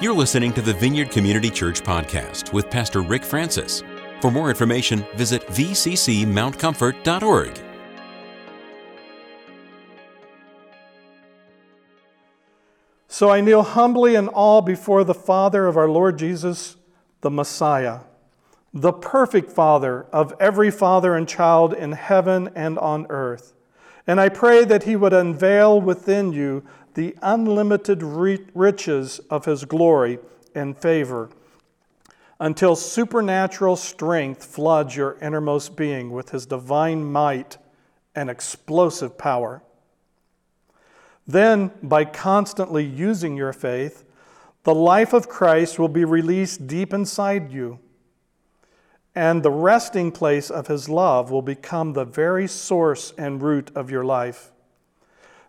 You're listening to the Vineyard Community Church podcast with Pastor Rick Francis. For more information, visit vccmountcomfort.org. So I kneel humbly in awe before the Father of our Lord Jesus, the Messiah, the perfect Father of every father and child in heaven and on earth. And I pray that He would unveil within you the unlimited riches of His glory and favor until supernatural strength floods your innermost being with His divine might and explosive power. Then, by constantly using your faith, the life of Christ will be released deep inside you, and the resting place of his love will become the very source and root of your life.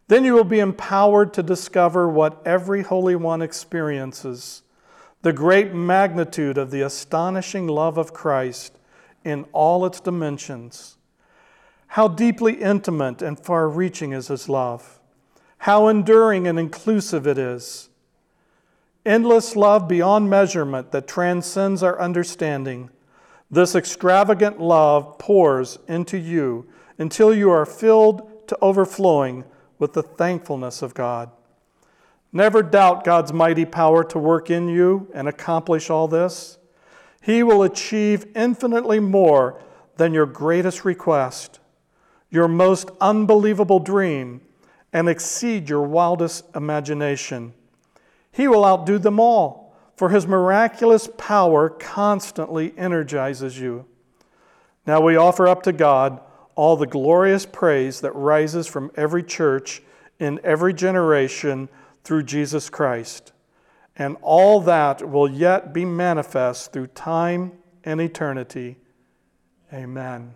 Then you will be empowered to discover what every Holy One experiences the great magnitude of the astonishing love of Christ in all its dimensions. How deeply intimate and far reaching is his love how enduring and inclusive it is. Endless love beyond measurement that transcends our understanding. This extravagant love pours into you until you are filled to overflowing with the thankfulness of God. Never doubt God's mighty power to work in you and accomplish all this. He will achieve infinitely more than your greatest request, your most unbelievable dream and exceed your wildest imagination. He will outdo them all, for his miraculous power constantly energizes you. Now we offer up to God all the glorious praise that rises from every church in every generation through Jesus Christ. And all that will yet be manifest through time and eternity. Amen.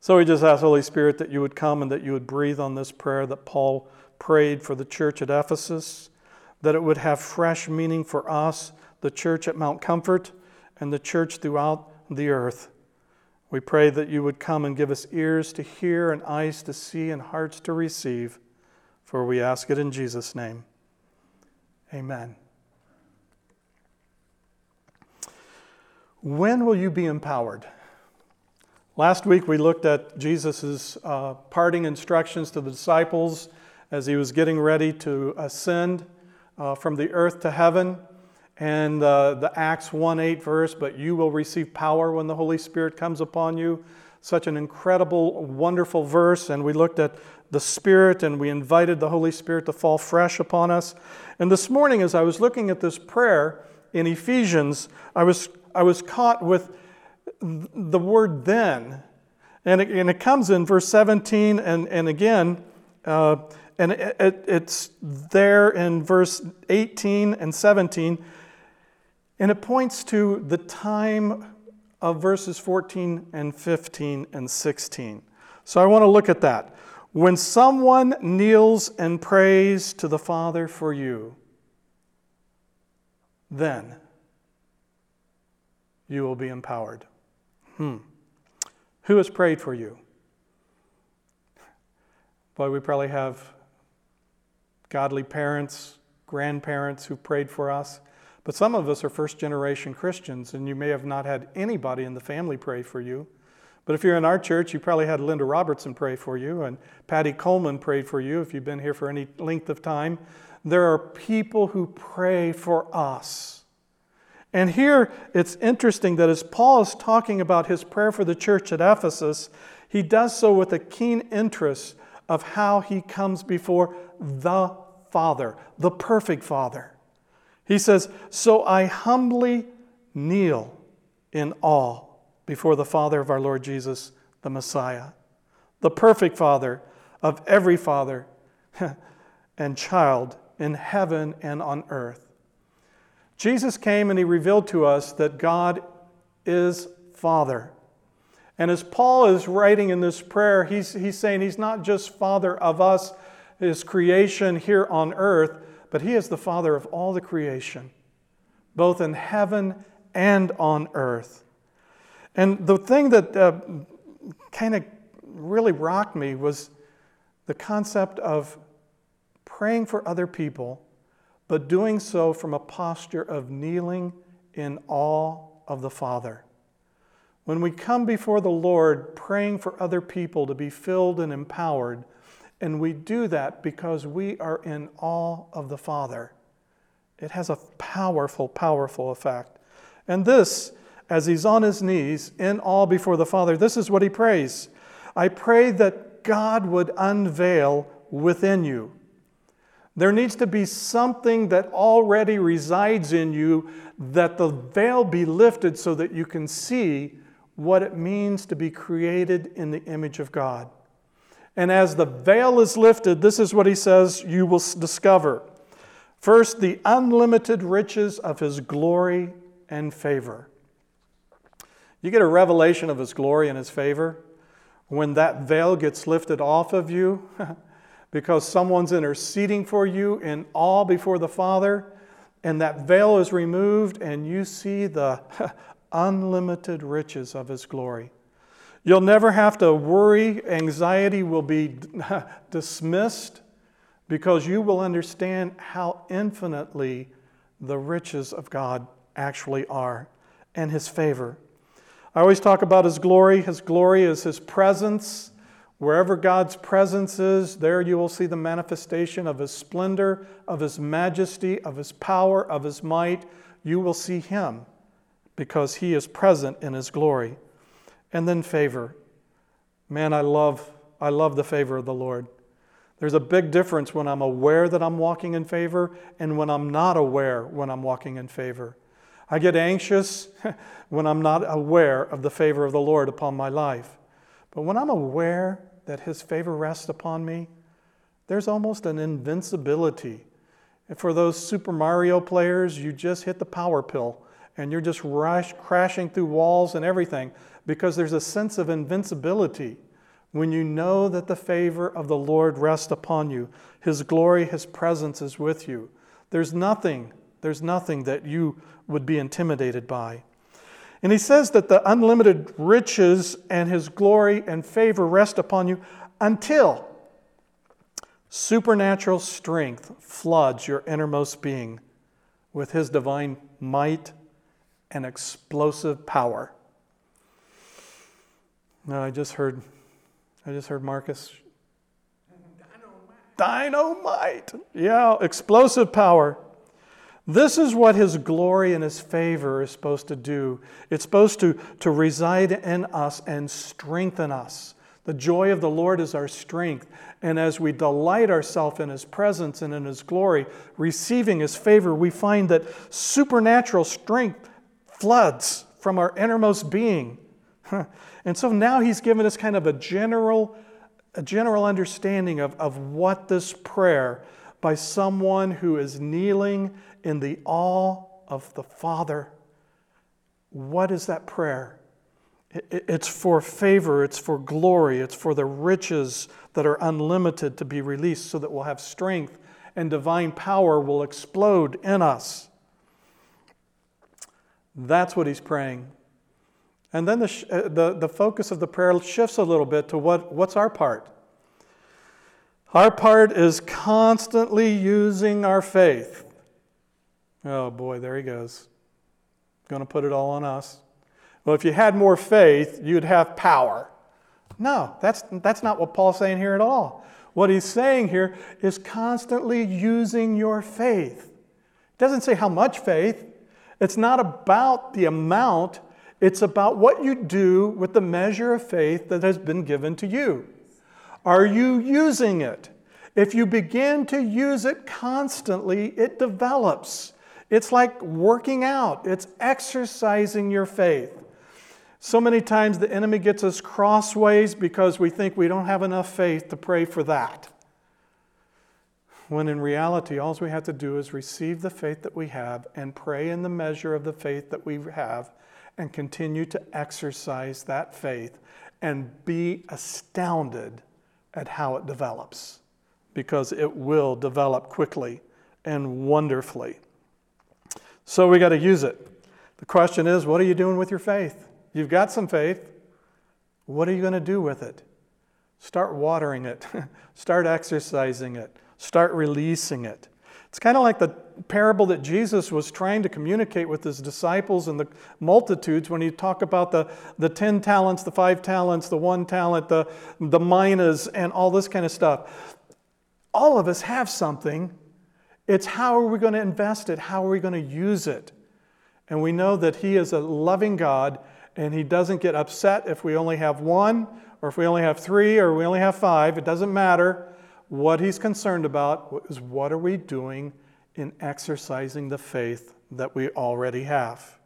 So we just ask, Holy Spirit, that you would come and that you would breathe on this prayer that Paul prayed for the church at Ephesus, that it would have fresh meaning for us, the church at Mount Comfort, and the church throughout the earth. We pray that you would come and give us ears to hear and eyes to see and hearts to receive, for we ask it in Jesus' name. Amen. When will you be empowered? Last week we looked at Jesus' uh, parting instructions to the disciples as he was getting ready to ascend uh, from the earth to heaven. And uh, the Acts 1 8 verse, but you will receive power when the Holy Spirit comes upon you. Such an incredible, wonderful verse. And we looked at the Spirit and we invited the Holy Spirit to fall fresh upon us. And this morning, as I was looking at this prayer in Ephesians, I was, I was caught with the word then. And it, and it comes in verse 17 and, and again, uh, and it, it, it's there in verse 18 and 17. And it points to the time of verses 14 and 15 and 16. So I want to look at that. When someone kneels and prays to the Father for you, then you will be empowered. Hmm. Who has prayed for you? Boy, we probably have godly parents, grandparents who prayed for us. But some of us are first generation Christians, and you may have not had anybody in the family pray for you. But if you're in our church, you probably had Linda Robertson pray for you, and Patty Coleman prayed for you if you've been here for any length of time. There are people who pray for us. And here it's interesting that as Paul is talking about his prayer for the church at Ephesus, he does so with a keen interest of how he comes before the Father, the perfect Father. He says, So I humbly kneel in awe before the Father of our Lord Jesus, the Messiah, the perfect Father of every father and child in heaven and on earth. Jesus came and he revealed to us that God is Father. And as Paul is writing in this prayer, he's, he's saying he's not just Father of us, his creation here on earth, but he is the Father of all the creation, both in heaven and on earth. And the thing that uh, kind of really rocked me was the concept of praying for other people but doing so from a posture of kneeling in awe of the Father. When we come before the Lord praying for other people to be filled and empowered, and we do that because we are in awe of the Father, it has a powerful, powerful effect. And this, as he's on his knees in awe before the Father, this is what he prays I pray that God would unveil within you. There needs to be something that already resides in you that the veil be lifted so that you can see what it means to be created in the image of God. And as the veil is lifted, this is what he says you will discover. First, the unlimited riches of his glory and favor. You get a revelation of his glory and his favor when that veil gets lifted off of you because someone's interceding for you in awe before the Father, and that veil is removed, and you see the unlimited riches of His glory. You'll never have to worry, anxiety will be dismissed because you will understand how infinitely the riches of God actually are and His favor. I always talk about His glory. His glory is His presence. Wherever God's presence is, there you will see the manifestation of His splendor, of His majesty, of His power, of His might. You will see Him because He is present in His glory. And then favor. Man, I love, I love the favor of the Lord. There's a big difference when I'm aware that I'm walking in favor and when I'm not aware when I'm walking in favor. I get anxious when I'm not aware of the favor of the Lord upon my life. But when I'm aware that His favor rests upon me, there's almost an invincibility. And for those Super Mario players, you just hit the power pill and you're just rush, crashing through walls and everything because there's a sense of invincibility when you know that the favor of the Lord rests upon you. His glory, His presence is with you. There's nothing, there's nothing that you would be intimidated by. And he says that the unlimited riches and his glory and favor rest upon you until supernatural strength floods your innermost being with his divine might and explosive power. Now, I just heard, I just heard Marcus. Dynamite. Dynamite. Yeah, explosive power. This is what His glory and His favor is supposed to do. It's supposed to, to reside in us and strengthen us. The joy of the Lord is our strength. And as we delight ourselves in His presence and in His glory, receiving His favor, we find that supernatural strength floods from our innermost being. And so now He's given us kind of a general, a general understanding of, of what this prayer by someone who is kneeling in the awe of the Father. What is that prayer? It's for favor, it's for glory, it's for the riches that are unlimited to be released so that we'll have strength and divine power will explode in us. That's what he's praying. And then the, uh, the, the focus of the prayer shifts a little bit to what, what's our part? Our part is constantly using our faith. Oh boy, there he goes. Going to put it all on us. Well, if you had more faith, you'd have power. No, that's, that's not what Paul's saying here at all. What he's saying here is constantly using your faith. It doesn't say how much faith. It's not about the amount, it's about what you do with the measure of faith that has been given to you. Are you using it? If you begin to use it constantly, it develops. It's like working out, it's exercising your faith. So many times the enemy gets us crossways because we think we don't have enough faith to pray for that. When in reality, all we have to do is receive the faith that we have and pray in the measure of the faith that we have and continue to exercise that faith and be astounded at how it develops because it will develop quickly and wonderfully. So we got to use it. The question is, what are you doing with your faith? You've got some faith. What are you going to do with it? Start watering it, start exercising it, start releasing it. It's kind of like the parable that Jesus was trying to communicate with his disciples and the multitudes when he talked about the, the 10 talents, the five talents, the one talent, the, the minas, and all this kind of stuff. All of us have something. It's how are we going to invest it? How are we going to use it? And we know that he is a loving God and he doesn't get upset if we only have one or if we only have three or we only have five. It doesn't matter. What he's concerned about is what are we doing in exercising the faith that we already have.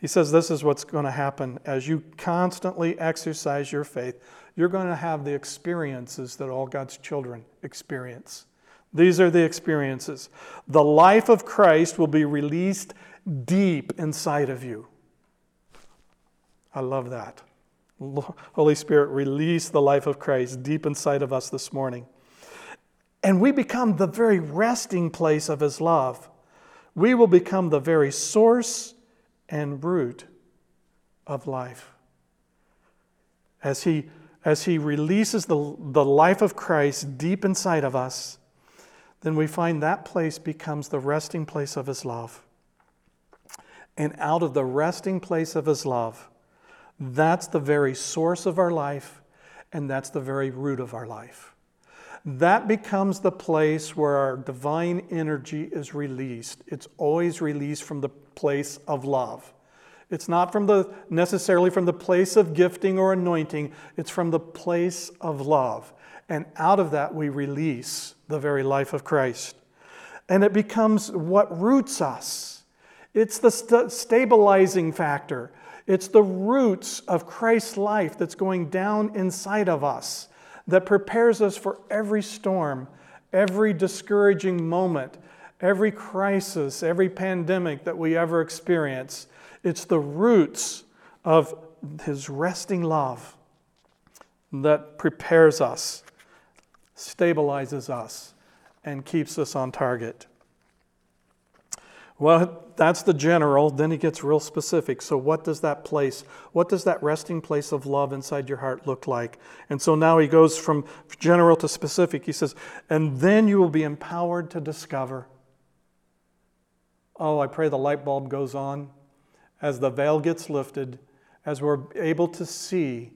He says this is what's going to happen as you constantly exercise your faith. You're going to have the experiences that all God's children experience. These are the experiences. The life of Christ will be released deep inside of you. I love that. Holy Spirit, release the life of Christ deep inside of us this morning. And we become the very resting place of His love. We will become the very source and root of life. As He, as he releases the, the life of Christ deep inside of us, then we find that place becomes the resting place of His love. And out of the resting place of His love, that's the very source of our life, and that's the very root of our life. That becomes the place where our divine energy is released. It's always released from the place of love. It's not from the necessarily from the place of gifting or anointing, it's from the place of love. And out of that we release the very life of Christ. And it becomes what roots us. It's the st- stabilizing factor. It's the roots of Christ's life that's going down inside of us that prepares us for every storm, every discouraging moment, every crisis, every pandemic that we ever experience. It's the roots of His resting love that prepares us, stabilizes us, and keeps us on target. Well, that's the general. Then he gets real specific. So, what does that place, what does that resting place of love inside your heart look like? And so now he goes from general to specific. He says, and then you will be empowered to discover. Oh, I pray the light bulb goes on as the veil gets lifted, as we're able to see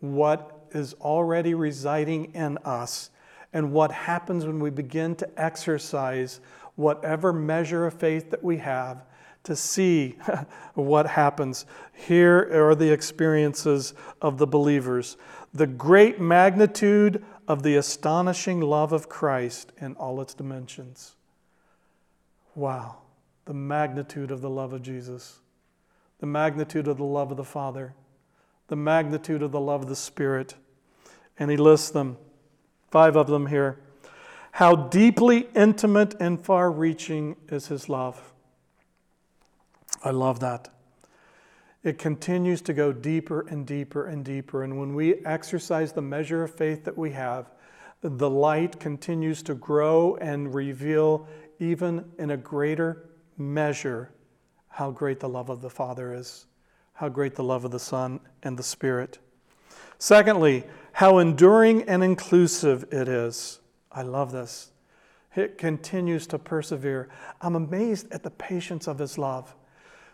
what is already residing in us and what happens when we begin to exercise whatever measure of faith that we have to see what happens. Here are the experiences of the believers the great magnitude of the astonishing love of Christ in all its dimensions. Wow, the magnitude of the love of Jesus, the magnitude of the love of the Father, the magnitude of the love of the Spirit. And he lists them, five of them here. How deeply intimate and far reaching is his love. I love that. It continues to go deeper and deeper and deeper. And when we exercise the measure of faith that we have, the light continues to grow and reveal, even in a greater measure, how great the love of the Father is, how great the love of the Son and the Spirit. Secondly, how enduring and inclusive it is. I love this. It continues to persevere. I'm amazed at the patience of His love.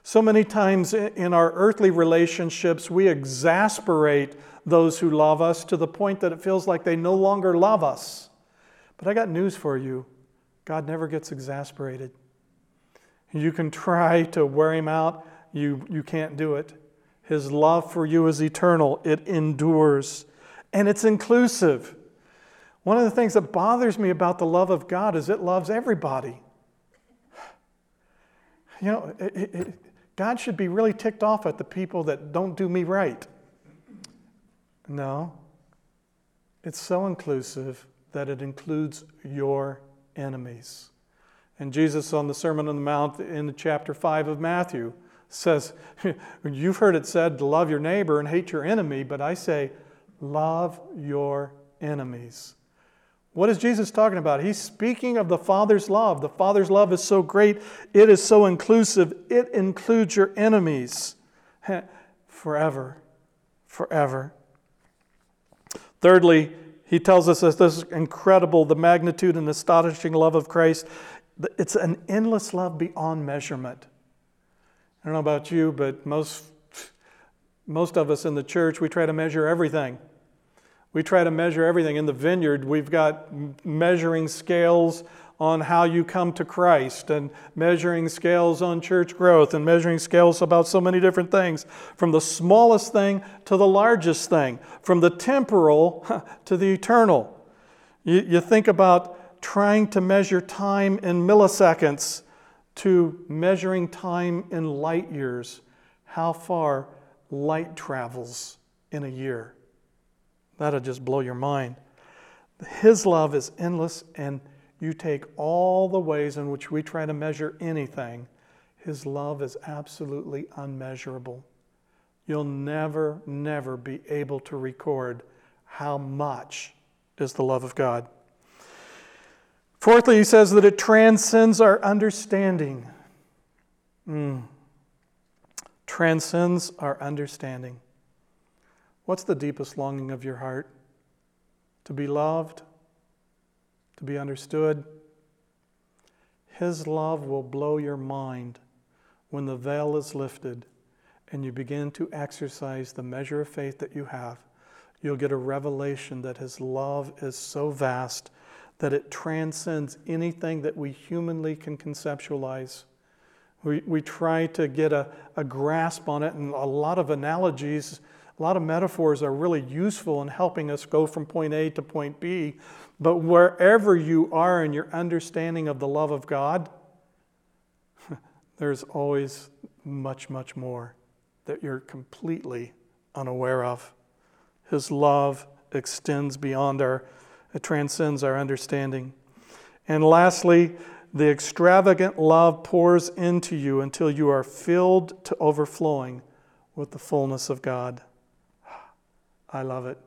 So many times in our earthly relationships, we exasperate those who love us to the point that it feels like they no longer love us. But I got news for you God never gets exasperated. You can try to wear him out, you, you can't do it. His love for you is eternal, it endures, and it's inclusive. One of the things that bothers me about the love of God is it loves everybody. You know, it, it, God should be really ticked off at the people that don't do me right. No, it's so inclusive that it includes your enemies. And Jesus on the Sermon on the Mount in chapter 5 of Matthew says, You've heard it said to love your neighbor and hate your enemy, but I say, love your enemies. What is Jesus talking about? He's speaking of the Father's love. The Father's love is so great, it is so inclusive, it includes your enemies forever. Forever. Thirdly, he tells us that this is incredible, the magnitude and astonishing love of Christ it's an endless love beyond measurement. I don't know about you, but most, most of us in the church, we try to measure everything. We try to measure everything. In the vineyard, we've got measuring scales on how you come to Christ and measuring scales on church growth and measuring scales about so many different things from the smallest thing to the largest thing, from the temporal to the eternal. You, you think about trying to measure time in milliseconds to measuring time in light years, how far light travels in a year. That'll just blow your mind. His love is endless, and you take all the ways in which we try to measure anything, His love is absolutely unmeasurable. You'll never, never be able to record how much is the love of God. Fourthly, he says that it transcends our understanding. Mm. Transcends our understanding. What's the deepest longing of your heart? To be loved, to be understood. His love will blow your mind when the veil is lifted and you begin to exercise the measure of faith that you have. You'll get a revelation that His love is so vast that it transcends anything that we humanly can conceptualize. We, we try to get a, a grasp on it, and a lot of analogies a lot of metaphors are really useful in helping us go from point A to point B. But wherever you are in your understanding of the love of God, there's always much, much more that you're completely unaware of. His love extends beyond our, it transcends our understanding. And lastly, the extravagant love pours into you until you are filled to overflowing with the fullness of God. I love it.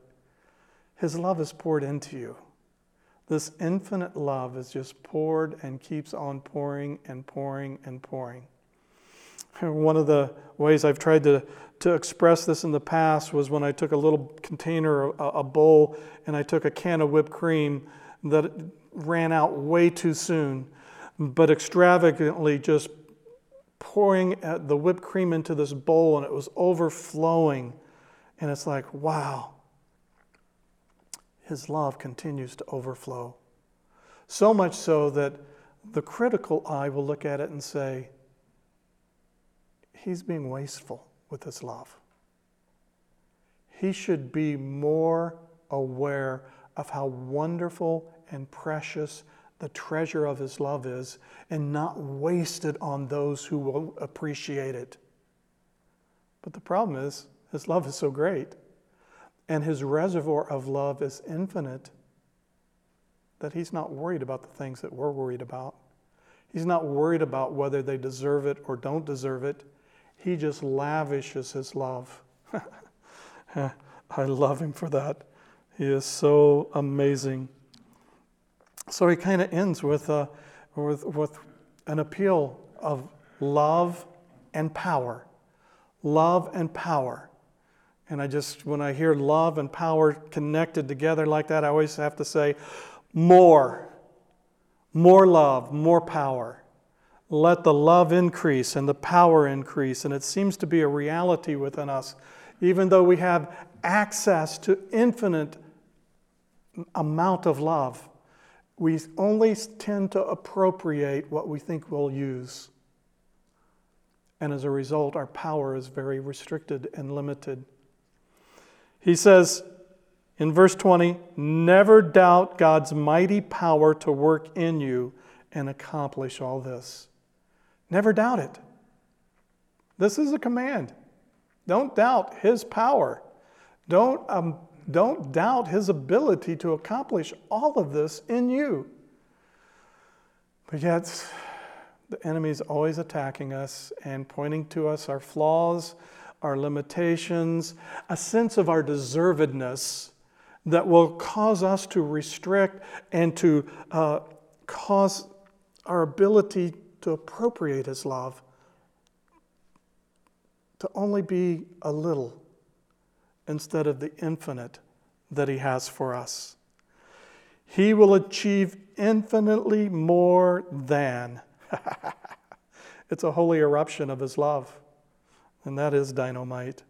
His love is poured into you. This infinite love is just poured and keeps on pouring and pouring and pouring. One of the ways I've tried to, to express this in the past was when I took a little container, a, a bowl, and I took a can of whipped cream that ran out way too soon, but extravagantly just pouring uh, the whipped cream into this bowl, and it was overflowing and it's like, wow, his love continues to overflow. So much so that the critical eye will look at it and say, he's being wasteful with his love. He should be more aware of how wonderful and precious the treasure of his love is and not waste it on those who will appreciate it. But the problem is, his love is so great, and His reservoir of love is infinite that He's not worried about the things that we're worried about. He's not worried about whether they deserve it or don't deserve it. He just lavishes His love. I love Him for that. He is so amazing. So he kind of ends with, a, with, with an appeal of love and power. Love and power. And I just, when I hear love and power connected together like that, I always have to say, more. More love, more power. Let the love increase and the power increase. And it seems to be a reality within us. Even though we have access to infinite amount of love, we only tend to appropriate what we think we'll use. And as a result, our power is very restricted and limited. He says in verse 20, never doubt God's mighty power to work in you and accomplish all this. Never doubt it. This is a command. Don't doubt His power. Don't, um, don't doubt His ability to accomplish all of this in you. But yet, the enemy is always attacking us and pointing to us our flaws our limitations, a sense of our deservedness that will cause us to restrict and to uh, cause our ability to appropriate His love to only be a little instead of the infinite that He has for us. He will achieve infinitely more than. it's a holy eruption of his love, and that is dynamite.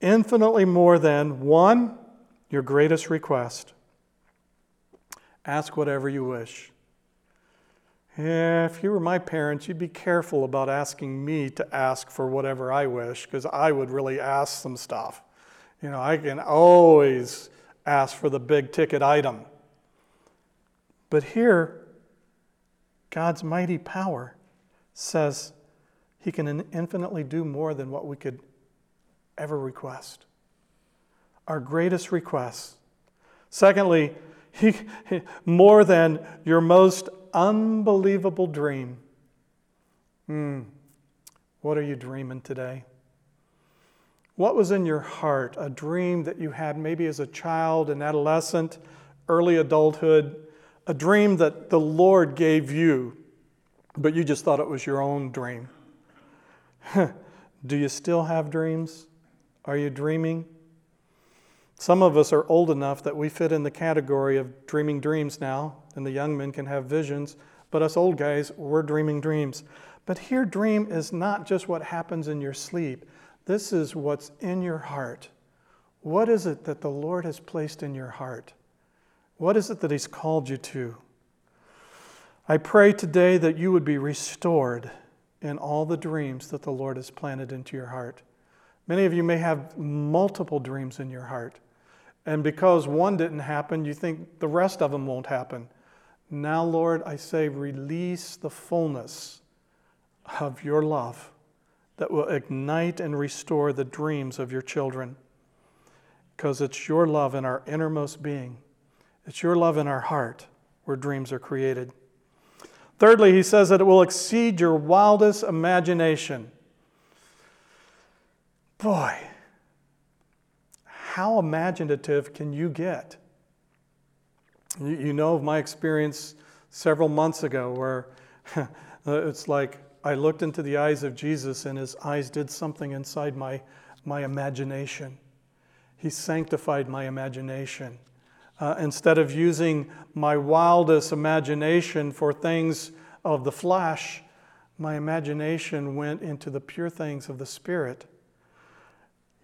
Infinitely more than one, your greatest request. Ask whatever you wish. If you were my parents, you'd be careful about asking me to ask for whatever I wish, because I would really ask some stuff. You know, I can always ask for the big ticket item. But here, God's mighty power says he can infinitely do more than what we could ever request. Our greatest requests. Secondly, he, more than your most unbelievable dream. Hmm. What are you dreaming today? What was in your heart? A dream that you had maybe as a child, an adolescent, early adulthood, a dream that the Lord gave you, but you just thought it was your own dream. Do you still have dreams? Are you dreaming? Some of us are old enough that we fit in the category of dreaming dreams now, and the young men can have visions, but us old guys, we're dreaming dreams. But here, dream is not just what happens in your sleep, this is what's in your heart. What is it that the Lord has placed in your heart? What is it that He's called you to? I pray today that you would be restored in all the dreams that the Lord has planted into your heart. Many of you may have multiple dreams in your heart. And because one didn't happen, you think the rest of them won't happen. Now, Lord, I say, release the fullness of your love that will ignite and restore the dreams of your children. Because it's your love in our innermost being, it's your love in our heart where dreams are created. Thirdly, he says that it will exceed your wildest imagination. Boy, how imaginative can you get? You, know of my experience several months ago where uh, it's like I looked into the eyes of Jesus and his eyes did something inside my, my imagination. He sanctified my imagination. Uh, instead of using my wildest imagination for things of the flesh, my imagination went into the pure things of the Spirit.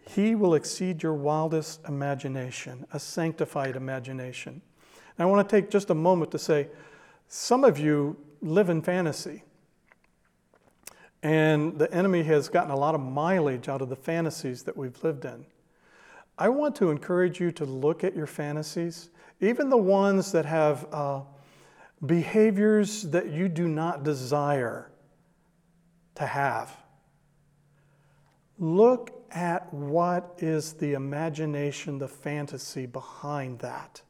He will exceed your wildest imagination, a sanctified imagination. And I want to take just a moment to say some of you live in fantasy. And the enemy has gotten a lot of mileage out of the fantasies that we've lived in. I want to encourage you to look at your fantasies, even the ones that have uh, behaviors that you do not desire to have. Look at what is the imagination, the fantasy behind that.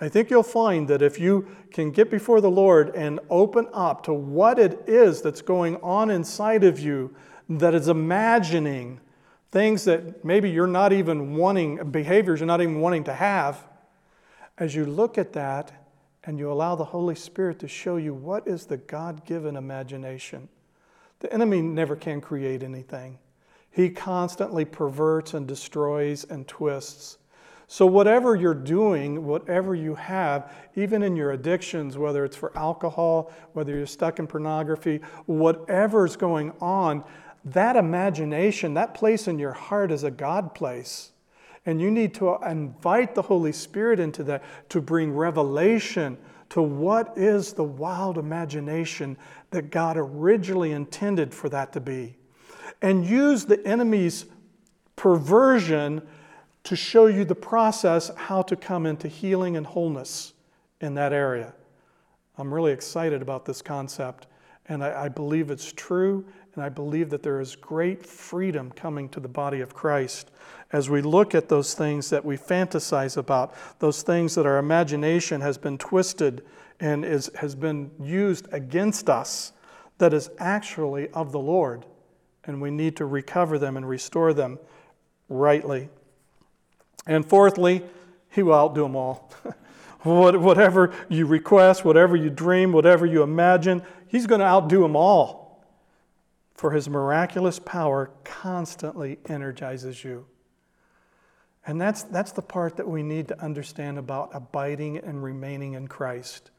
I think you'll find that if you can get before the Lord and open up to what it is that's going on inside of you that is imagining things that maybe you're not even wanting, behaviors you're not even wanting to have, as you look at that and you allow the Holy Spirit to show you what is the God given imagination. The enemy never can create anything. He constantly perverts and destroys and twists. So, whatever you're doing, whatever you have, even in your addictions, whether it's for alcohol, whether you're stuck in pornography, whatever's going on, that imagination, that place in your heart is a God place. And you need to invite the Holy Spirit into that to bring revelation to what is the wild imagination that God originally intended for that to be and use the enemy's perversion to show you the process how to come into healing and wholeness in that area. I'm really excited about this concept, and I, I, believe it's true, and I believe that there is great freedom coming to the body of Christ as we look at those things that we fantasize about, those things that our imagination has been twisted and is, has been used against us, that is actually of the Lord and we need to recover them and restore them rightly. And fourthly, He will outdo them all. whatever you request, whatever you dream, whatever you imagine, He's going to outdo them all. For His miraculous power constantly energizes you. And that's, that's the part that we need to understand about abiding and remaining in Christ,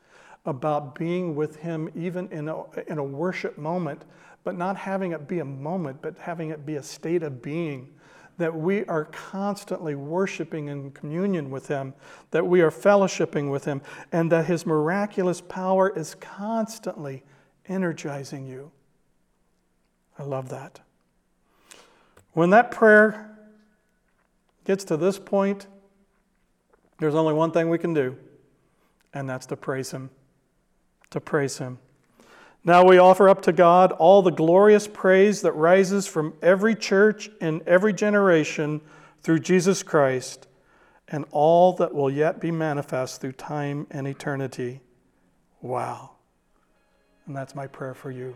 about being with Him even in a, in a worship moment, but not having it be a moment, but having it be a state of being. That we are constantly worshiping in communion with Him, that we are fellowshipping with Him, and that His miraculous power is constantly energizing you. I love that. When that prayer gets to this point, there's only one thing we can do, and that's to praise Him. To praise Him. Now we offer up to God all the glorious praise that rises from every church in every generation through Jesus Christ, and all that will yet be manifest through time and eternity. Wow. And that's my prayer for you.